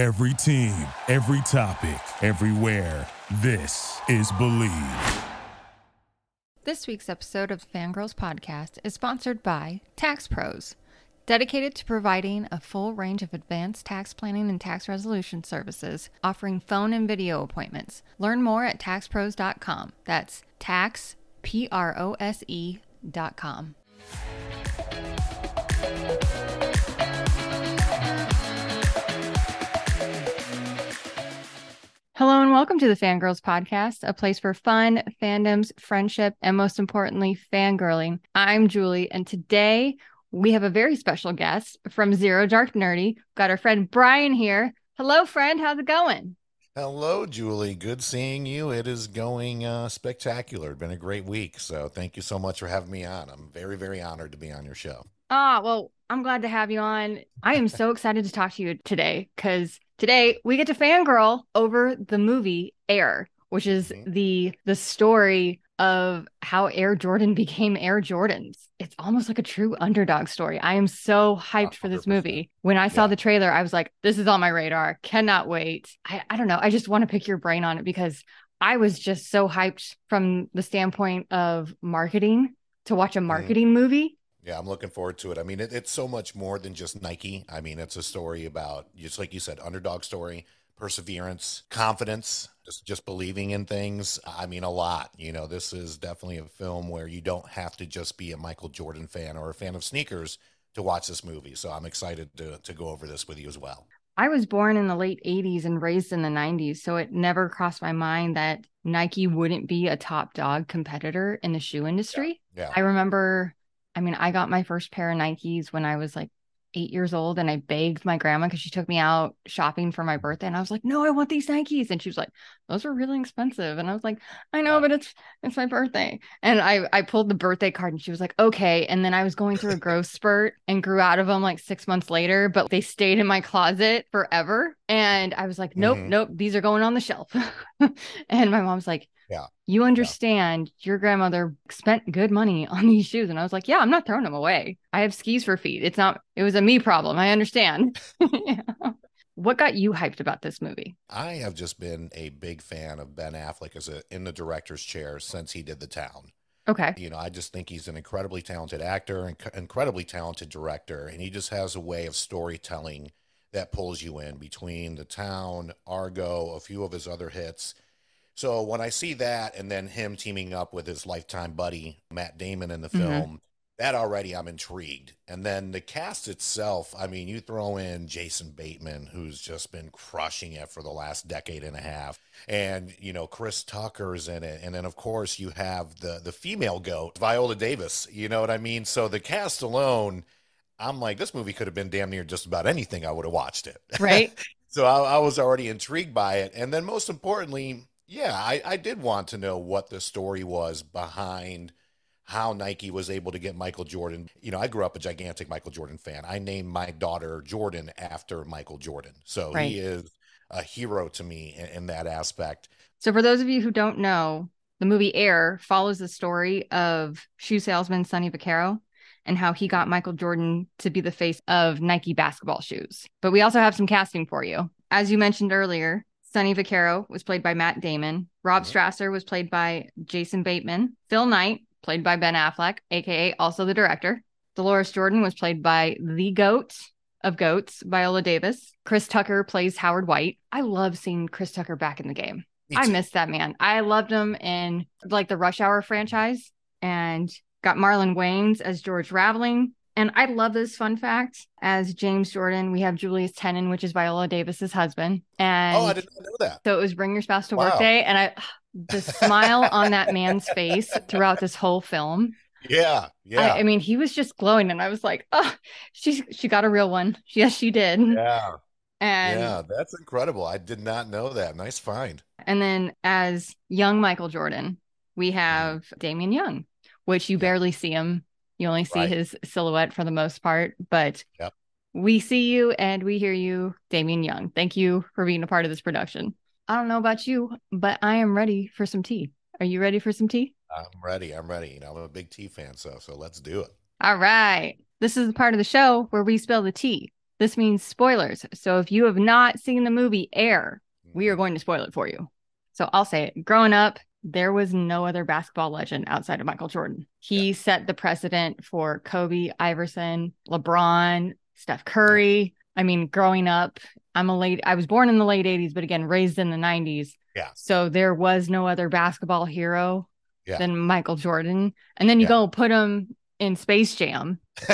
Every team, every topic, everywhere. This is Bleav. This week's episode of Fangirls Podcast is sponsored by Tax Pros, dedicated to providing a full range of advanced tax planning and tax resolution services, offering phone and video appointments. Learn more at taxpros.com. That's tax, P R O S E Hello and welcome to the Fangirls Podcast, a place for fun, fandoms, friendship, and most importantly, fangirling. I'm Julie, and today we have a very special guest from Zero Dark Nerdy. We've got our friend Brian here. Hello, friend. How's it going? Hello, Julie. Good seeing you. It is going uh, spectacular. It's been a great week. So thank you so much for having me on. I'm very, very honored to be on your show. Ah, well, I'm glad to have you on. I am so excited to talk to you today because today we get to fangirl over the movie Air, which is Mhm. the the story of how Air Jordan became Air Jordans. It's almost like a true underdog story. I am so hyped for this movie. When I saw Yeah. the trailer, I was like, this is on my radar. Cannot wait. I, I don't know. I just want to pick your brain on it because I was just so hyped from the standpoint of marketing to watch a marketing movie. Yeah, I'm looking forward to it. I mean, it, it's so much more than just Nike. I mean, it's a story about, just like you said, underdog story, perseverance, confidence, just just believing in things. I mean, a lot. You know, this is definitely a film where you don't have to just be a Michael Jordan fan or a fan of sneakers to watch this movie. So I'm excited to to go over this with you as well. I was born in the late 80s and raised in the 90s, so it never crossed my mind that Nike wouldn't be a top dog competitor in the shoe industry. Yeah. I remember, I mean, I got my first pair of Nikes when I was like eight years old, and I begged my grandma because she took me out shopping for my birthday, and I was like, "No, I want these Nikes," and she was like, "Those are really expensive," and I was like, "I know, but it's it's my birthday," and I I pulled the birthday card, and she was like, "Okay," and then I was going through a growth spurt and grew out of them like six months later, but they stayed in my closet forever, and I was like, "Nope, Mhm. nope, these are going on the shelf," and my mom's like. Yeah. You understand your grandmother spent good money on these shoes. And I was like, yeah, I'm not throwing them away. I have skis for feet. It's not, it was a me problem. I understand. Yeah. What got you hyped about this movie? I have just been a big fan of Ben Affleck as a in the director's chair since he did The Town. Okay. You know, I just think he's an incredibly talented actor and incredibly talented director, and he just has a way of storytelling that pulls you in between The Town, Argo, a few of his other hits. So when I see that, and then him teaming up with his lifetime buddy Matt Damon in the Mhm. film, that already I'm intrigued. And then the cast itself, I mean, you throw in Jason Bateman, who's just been crushing it for the last decade and a half, and you know Chris Tucker's in it, and then of course you have the the female goat Viola Davis. You know what I mean? So the cast alone, I'm like, this movie could have been damn near just about anything. I would have watched it. Right. So I, I was already intrigued by it. And then most importantly, yeah, I, I did want to know what the story was behind how Nike was able to get Michael Jordan. You know, I grew up a gigantic Michael Jordan fan. I named my daughter Jordan after Michael Jordan. So Right. he is a hero to me in, in that aspect. So, for those of you who don't know, the movie Air follows the story of shoe salesman Sonny Vaccaro and how he got Michael Jordan to be the face of Nike basketball shoes. But we also have some casting for you. As you mentioned earlier, Sonny Vaccaro was played by Matt Damon. Rob. Strasser was played by Jason Bateman. Phil Knight, played by Ben Affleck, aka also the director. Dolores Jordan was played by the GOAT of GOATs, Viola Davis. Chris Tucker plays Howard White. I love seeing Chris Tucker back in the game. I miss that man. I loved him in like the Rush Hour franchise and got Marlon Wayans as George Raveling. And I love this fun fact as James Jordan, we have Julius Tennon, which is Viola Davis's husband. And oh, I did not know that. so it was Bring Your Spouse to Work Day. And I, the smile on that man's face throughout this whole film. Yeah, yeah, I, I mean, he was just glowing. And I was like, oh, she's, she got a real one. Yes, she did. yeah, And yeah. That's incredible. I did not know that. Nice find. And then as young Michael Jordan, we have Damian Young, which you. Yeah. barely see him. You only see Right. his silhouette for the most part, but Yep. we see you and we hear you, Damian Young. Thank you for being a part of this production. I don't know about you, but I am ready for some tea. Are you ready for some tea? I'm ready. I'm ready. You know, I'm a big tea fan, so so let's do it. All right. This is the part of the show where we spill the tea. this means spoilers. So if you have not seen the movie Air, we Mm-hmm. are going to spoil it for you. So I'll say it. Growing up, there was no other basketball legend outside of Michael Jordan. He set the precedent for Kobe, Iverson, LeBron, Steph Curry. I mean, growing up, I'm a late, I was born in the late 80s, but again, raised in the 90s. Yeah. So there was no other basketball hero Yeah. than Michael Jordan. And then you Yeah. go put him in Space Jam.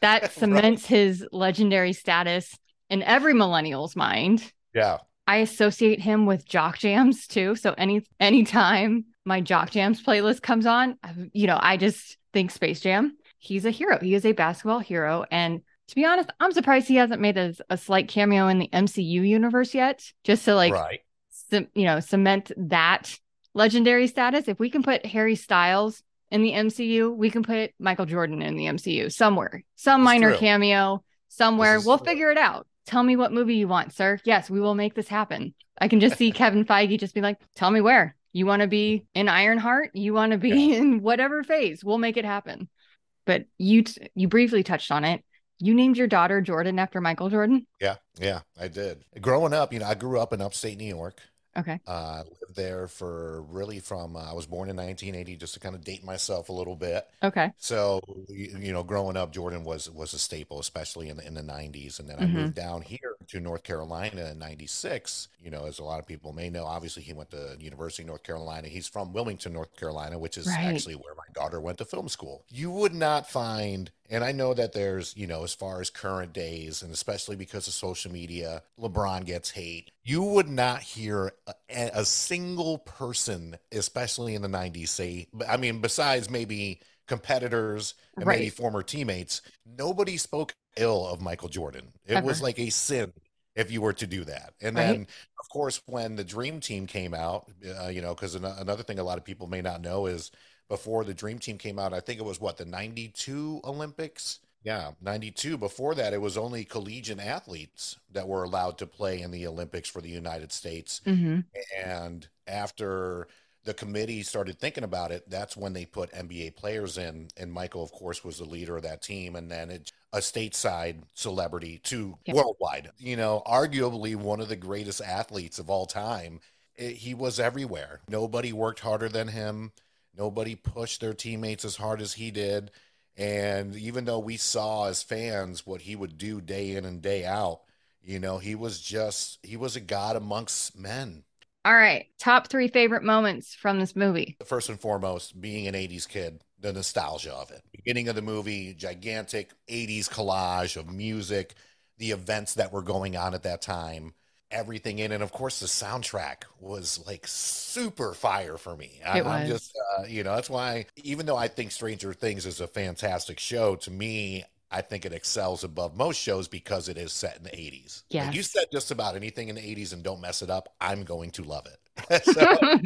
That Right. cements his legendary status in every millennial's mind. Yeah. I associate him with jock jams too. So any anytime my jock jams playlist comes on, you know, I just think Space Jam. He's a hero. He is a basketball hero. And to be honest, I'm surprised he hasn't made a, a slight cameo in the MCU universe yet, just to like, right. ce- you know, cement that legendary status. If we can put Harry Styles in the MCU, we can put Michael Jordan in the MCU somewhere, some It's minor true. cameo somewhere. We'll true. figure it out. Tell me what movie you want, sir. Yes, we will make this happen. I can just see Kevin Feige just be like, tell me where. You want to be in Ironheart? You want to be in whatever phase? We'll make it happen. But you t- you briefly touched on it. You named your daughter Jordan after Michael Jordan. Yeah. Yeah. I did. Growing up, you know, I grew up in upstate New York. Okay. Uh, lived there for really from uh, I was born in 1980, just to kind of date myself a little bit. Okay. So you, you know, growing up, Jordan was was a staple, especially in the in the 90s. And then I Mhm. moved down here to North Carolina in 96. You know, as a lot of people may know, obviously he went to University of North Carolina. He's from Wilmington, North Carolina, which is Right. actually where my daughter went to film school. You would not find, and I know that there's, you know, as far as current days, and especially because of social media, LeBron gets hate. You would not hear a, a single person, especially in the 90s, say, I mean, besides maybe competitors and maybe former teammates, nobody spoke ill of Michael Jordan. It was like a sin if you were to do that. And Right. then, of course, when the Dream Team came out, uh, you know, because an- another thing a lot of people may not know is before the Dream Team came out, I think it was what, the 92 Olympics? Yeah, 92. Before that, it was only collegiate athletes that were allowed to play in the Olympics for the United States. hmm And after the committee started thinking about it, that's when they put NBA players in. And Michael, of course, was the leader of that team. And then it, a stateside celebrity to Yeah. worldwide, you know, arguably one of the greatest athletes of all time. It- he was everywhere. Nobody worked harder than him. Nobody pushed their teammates as hard as he did. And even though we saw as fans what he would do day in and day out, you know, he was just, he was a god amongst men. All right. Top three favorite moments from this movie. First and foremost, being an 80s kid, the nostalgia of it. Beginning of the movie, gigantic 80s collage of music, the events that were going on at that time, everything in. And of course, the soundtrack was like super fire for me. I, was. just, uh, you know, that's why, even though I think Stranger Things is a fantastic show, to me, I think it excels above most shows because it is set in the 80s. Like you said just about anything in the 80s and don't mess it up, I'm going to love it. so,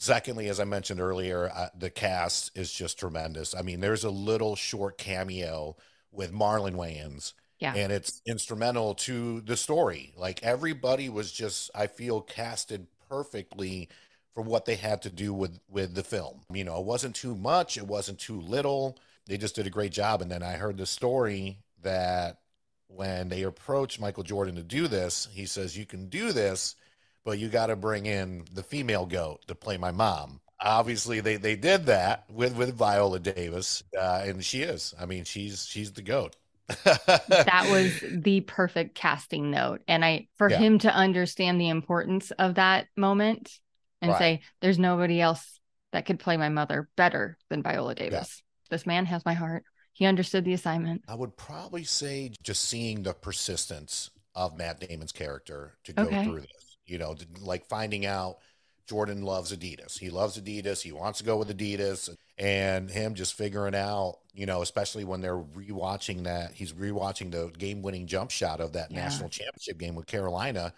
Secondly, as I mentioned earlier, uh, the cast is just tremendous. I mean, there's a little short cameo with Marlon Wayans, Yeah. and it's instrumental to the story. Like everybody was just, I feel, casted perfectly for what they had to do with with the film. You know, it wasn't too much, it wasn't too little. They just did a great job. And then I heard the story that when they approached Michael Jordan to do this, he says, "You can do this." but you got to bring in the female goat to play my mom. Obviously, they they did that with with Viola Davis, uh, and she is. I mean, she's she's the goat. That was the perfect casting note. And I, for Yeah. him to understand the importance of that moment and Right. say, there's nobody else that could play my mother better than Viola Davis. This man has my heart. He understood the assignment. I would probably say just seeing the persistence of Matt Damon's character to go Okay. through this. You know, like finding out Jordan loves Adidas. He loves Adidas. He wants to go with Adidas, and him just figuring out, you know, especially when they're rewatching that, he's rewatching the game-winning jump shot of that Yeah. national championship game with Carolina.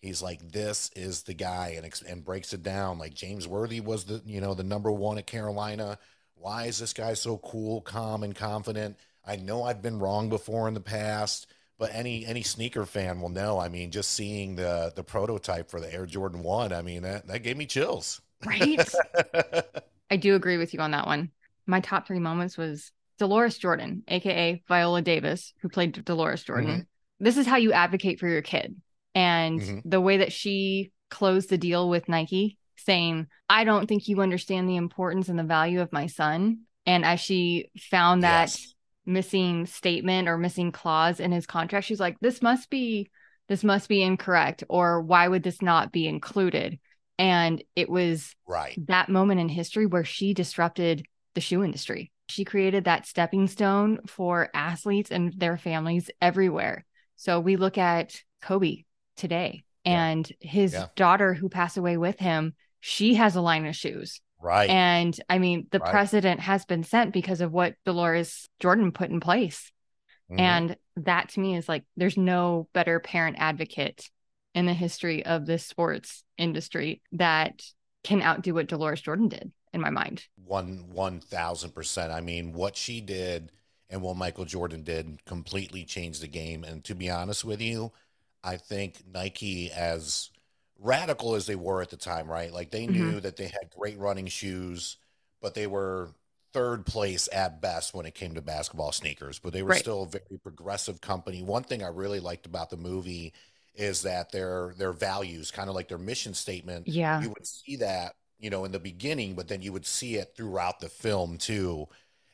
He's like, this is the guy, and and breaks it down. Like James Worthy was the, you know, the number one at Carolina. Why is this guy so cool, calm, and confident? I know I've been wrong before in the past, but any any sneaker fan will know. I mean, just seeing the the prototype for the Air Jordan One, I mean that that gave me chills. Right. I do agree with you on that one. My top three moments was Dolores Jordan, aka Viola Davis, who played Dolores Jordan. this is how you advocate for your kid. And Mhm. the way that she closed the deal with Nike, saying, I don't think you understand the importance and the value of my son. And as she found that Yes. missing statement or missing clause in his contract, she's like, this must be, this must be incorrect, or why would this not be included? And it was Right. that moment in history where she disrupted the shoe industry. She created that stepping stone for athletes and their families everywhere. So we look at Kobe today Yeah. and his Yeah. daughter who passed away with him, she has a line of shoes. Right. And I mean, the Right. precedent has been sent because of what Dolores Jordan put in place. Mhm. And that to me is like, there's no better parent advocate in the history of this sports industry that can outdo what Dolores Jordan did in my mind. one one thousand percent. I mean, what she did and what Michael Jordan did completely changed the game. And to be honest with you, I think Nike, as radical as they were at the time, right? Like they mm-hmm. knew that they had great running shoes, but they were third place at best when it came to basketball sneakers. But they were Right. still a very progressive company. One thing I really liked about the movie is that their their values, kind of like their mission statement, Yeah. you would see that you know in the beginning but then you would see it throughout the film too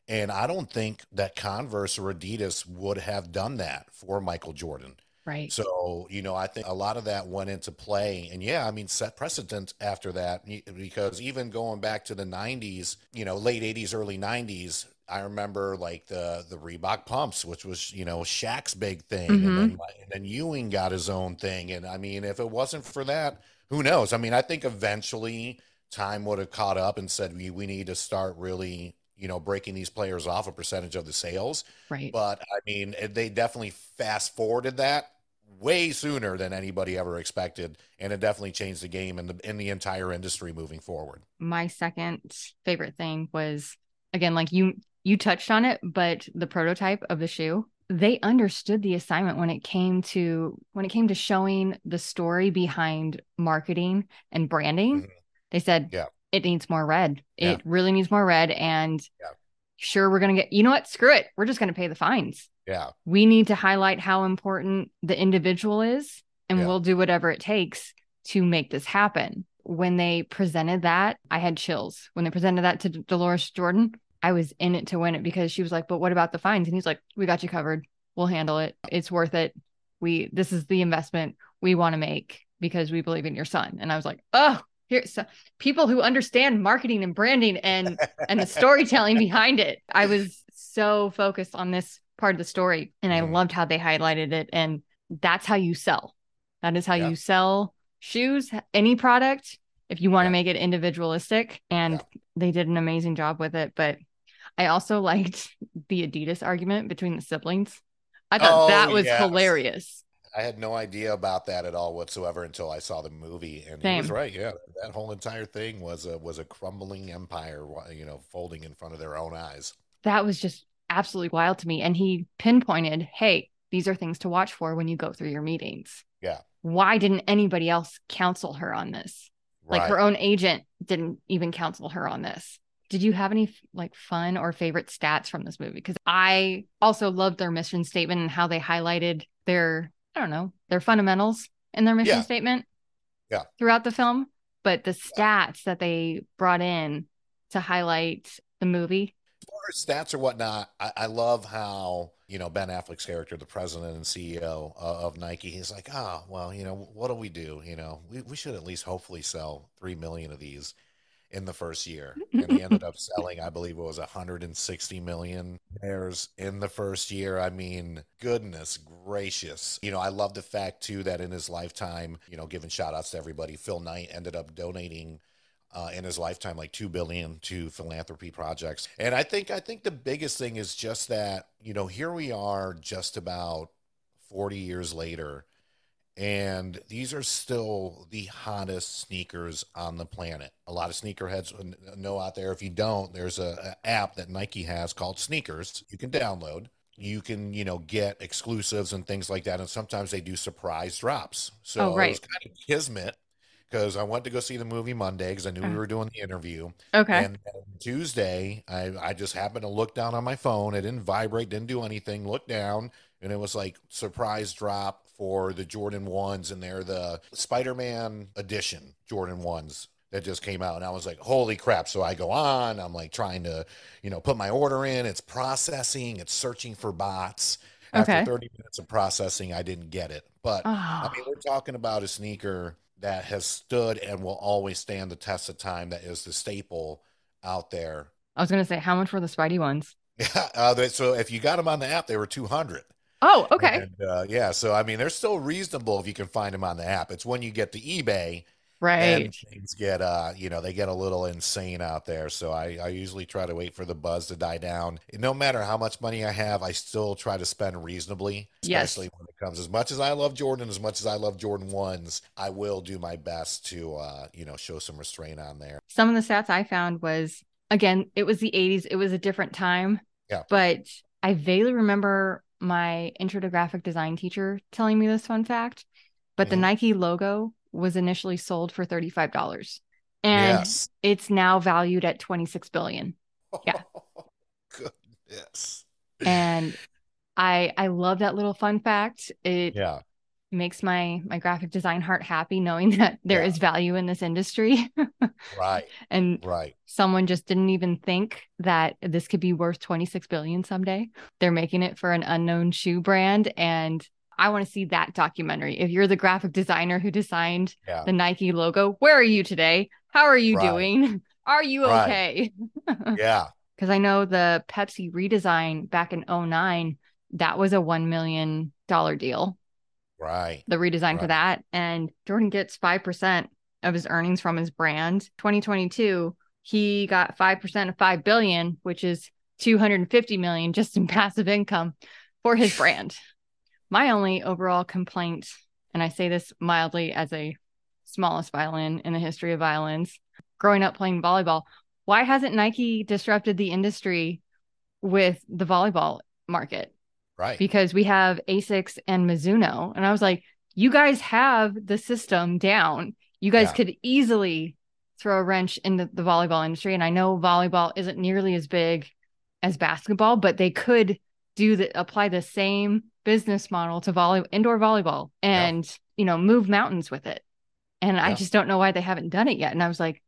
and i don't think that converse or adidas would have done that for michael jordan Right. so you know i think a lot of that went into play and yeah i mean set precedent after that because even going back to the 90s you know late 80s early 90s I remember like the the Reebok pumps, which was you know Shaq's big thing, Mhm. and then and then Ewing got his own thing, and I mean if it wasn't for that, who knows? I mean I think eventually time would have caught up and said we we need to start really you know breaking these players off a percentage of the sales, Right. but I mean they definitely fast forwarded that way sooner than anybody ever expected, and it definitely changed the game and the in the entire industry moving forward. my second favorite thing was again like you you touched on it but the prototype of the shoe they understood the assignment when it came to when it came to showing the story behind marketing and branding. Mhm. they said Yeah. it needs more red. Yeah. it really needs more red and Yeah. sure we're gonna get you know what? Screw it. We're just gonna pay the fines. Yeah, we need to highlight how important the individual is and we'll do whatever it takes to make this happen. When they presented that i had chills. When they presented that to dolores jordan i was in it to win it because she was like but what about the fines and he's like we got you covered we'll handle it it's worth it we this is the investment we want to make because we believe in your son and i was like oh here so people who understand marketing and branding and and the storytelling behind it. I was so focused on this part of the story and I Mhm. loved how they highlighted it. And that's how you sell. That is how Yeah. you sell shoes, any product, if you want to make it individualistic. And Yeah. they did an amazing job with it. But I also liked the Adidas argument between the siblings. I thought Oh, that was yes. hilarious. I had no idea about that at all whatsoever until I saw the movie, and he was right. Yeah, that whole entire thing was a was a crumbling empire, you know, folding in front of their own eyes. That was just absolutely wild to me. And he pinpointed, hey, these are things to watch for when you go through your meetings. Yeah. Why didn't anybody else counsel her on this? Like her own agent didn't even counsel her on this. Did you have any like fun or favorite stats from this movie? Because I also loved their mission statement and how they highlighted their, I don't know, their fundamentals in their mission Yeah. statement Yeah. throughout the film. But the stats that they brought in to highlight the movie. Stats or whatnot, I, I love how you know Ben Affleck's character, the president and CEO of, of Nike, he's like, ah, well, you know, what do we do? You know, we, we should at least hopefully sell three million of these in the first year, and he ended up selling, I believe it was 160 million pairs in the first year. I mean, goodness gracious! You know, I love the fact too that in his lifetime, you know, giving shout outs to everybody, Phil Knight ended up donating uh, in his lifetime like two billion to philanthropy projects and i think i think the biggest thing is just that you know here we are just about 40 years later and these are still the hottest sneakers on the planet a lot of sneakerheads know out there if you don't there's a, a app that nike has called sneakers you can download you can you know get exclusives and things like that and sometimes they do surprise drops so Oh, right. it was kind of kismet because I went to go see the movie Monday because I knew we Uh-huh. were doing the interview. Okay. And Tuesday, I, I just happened to look down on my phone. It didn't vibrate, didn't do anything. Look down, and it was like surprise drop for the Jordan ones, and they're the Spider Man edition Jordan ones that just came out and I was like, holy crap. So I go on, I'm like trying to, you know, put my order in, it's processing, it's searching for bots. Okay. After 30 minutes of processing, I didn't get it. But I Oh, mean, we're talking about a sneaker that has stood and will always stand the test of time. That is the staple out there. I was gonna say, how much were the Spidey ones? Yeah. Uh, so if you got them on the app, they were 200. Oh, okay. And, uh, yeah. So, I mean, they're still reasonable if you can find them on the app. It's when you get to eBay Right. and things get, uh, you know, they get a little insane out there. So I, I usually try to wait for the buzz to die down. No matter how much money I have, I still try to spend reasonably, Yes. especially when it comes. As much as I love Jordan, as much as I love Jordan ones, I will do my best to, uh, you know, show some restraint on there. Some of the stats I found was again, it was the 80s, it was a different time. Yeah. But I vaguely remember my intro to graphic design teacher telling me this fun fact. But the Mhm. Nike logo was initially sold for $35. And yes. it's now valued at 26 billion. Yeah. Goodness. And I I love that little fun fact. It Yeah. Makes my my graphic design heart happy knowing that there is Yeah. value in this industry. Right. and Right. someone just didn't even think that this could be worth 26 billion someday. They're making it for an unknown shoe brand and I want to see that documentary. If you're the graphic designer who designed Yeah. the Nike logo, where are you today? How are you Right. doing? Are you Right. okay? Yeah. Because I know the Pepsi redesign back in 09, that was a $1 million deal, Right. the redesign for that. And Jordan gets 5% of his earnings from his brand. 2022, he got 5% of 5 billion, which is 250 million just in passive income for his brand. My only overall complaint, and I say this mildly as a smallest violin in the history of violins, growing up playing volleyball, why hasn't Nike disrupted the industry with the volleyball market? Right. Because we have Asics and Mizuno. And I was like, you guys have the system down. You guys Yeah. could easily throw a wrench into the volleyball industry. And I know volleyball isn't nearly as big as basketball, but they could do the apply the same business model to volley indoor volleyball and you know move mountains with it. And I just don't know why they haven't done it yet. And I was like,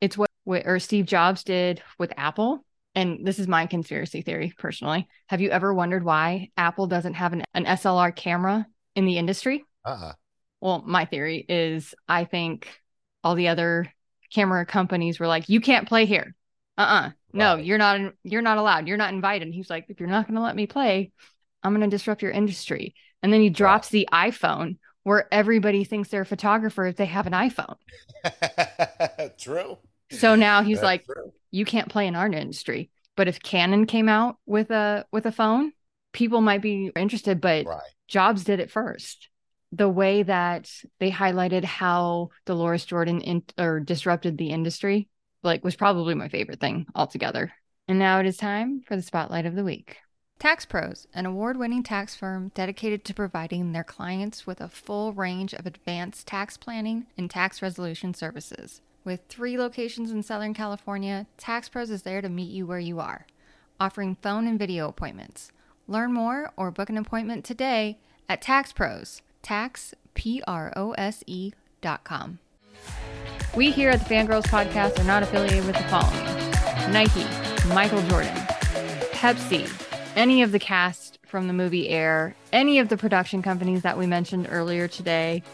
it's what, what or Steve Jobs did with Apple. And this is my conspiracy theory personally. Have you ever wondered why Apple doesn't have an, an SLR camera in the industry? Uh-uh. Well, my theory is I think all the other camera companies were like, you can't play here. Uh-uh. No, Right. you're not you're not allowed. You're not invited. And he's like, if you're not going to let me play, I'm going to disrupt your industry. And then he drops the iPhone where everybody thinks they're a photographer if they have an iPhone. True. So now he's That's like, true. You can't play in our industry. But if Canon came out with a with a phone, people might be interested, but Right. Jobs did it first. The way that they highlighted how Dolores Jordan in, or disrupted the industry, like, was probably my favorite thing altogether. And now it is time for the spotlight of the week. Tax Pros, an award winning tax firm dedicated to providing their clients with a full range of advanced tax planning and tax resolution services. With three locations in Southern California, Tax Pros is there to meet you where you are, offering phone and video appointments. Learn more or book an appointment today at Tax Pros, tax, P-R-O-S-E dot com. We here at the Fangirls Podcast are not affiliated with the following Nike, Michael Jordan, Pepsi, any of the cast from the movie Air, any of the production companies that we mentioned earlier today.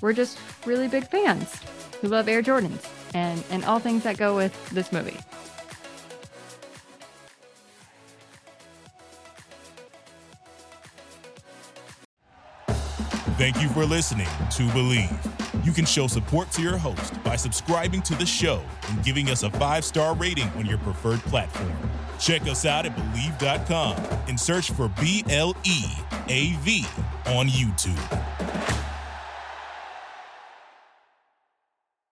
We're just really big fans who love Air Jordans and, and all things that go with this movie. Thank you for listening to Bleav. You can show support to your host by subscribing to the show and giving us a five star rating on your preferred platform. Check us out at Bleav.com and search for B L E A V on YouTube.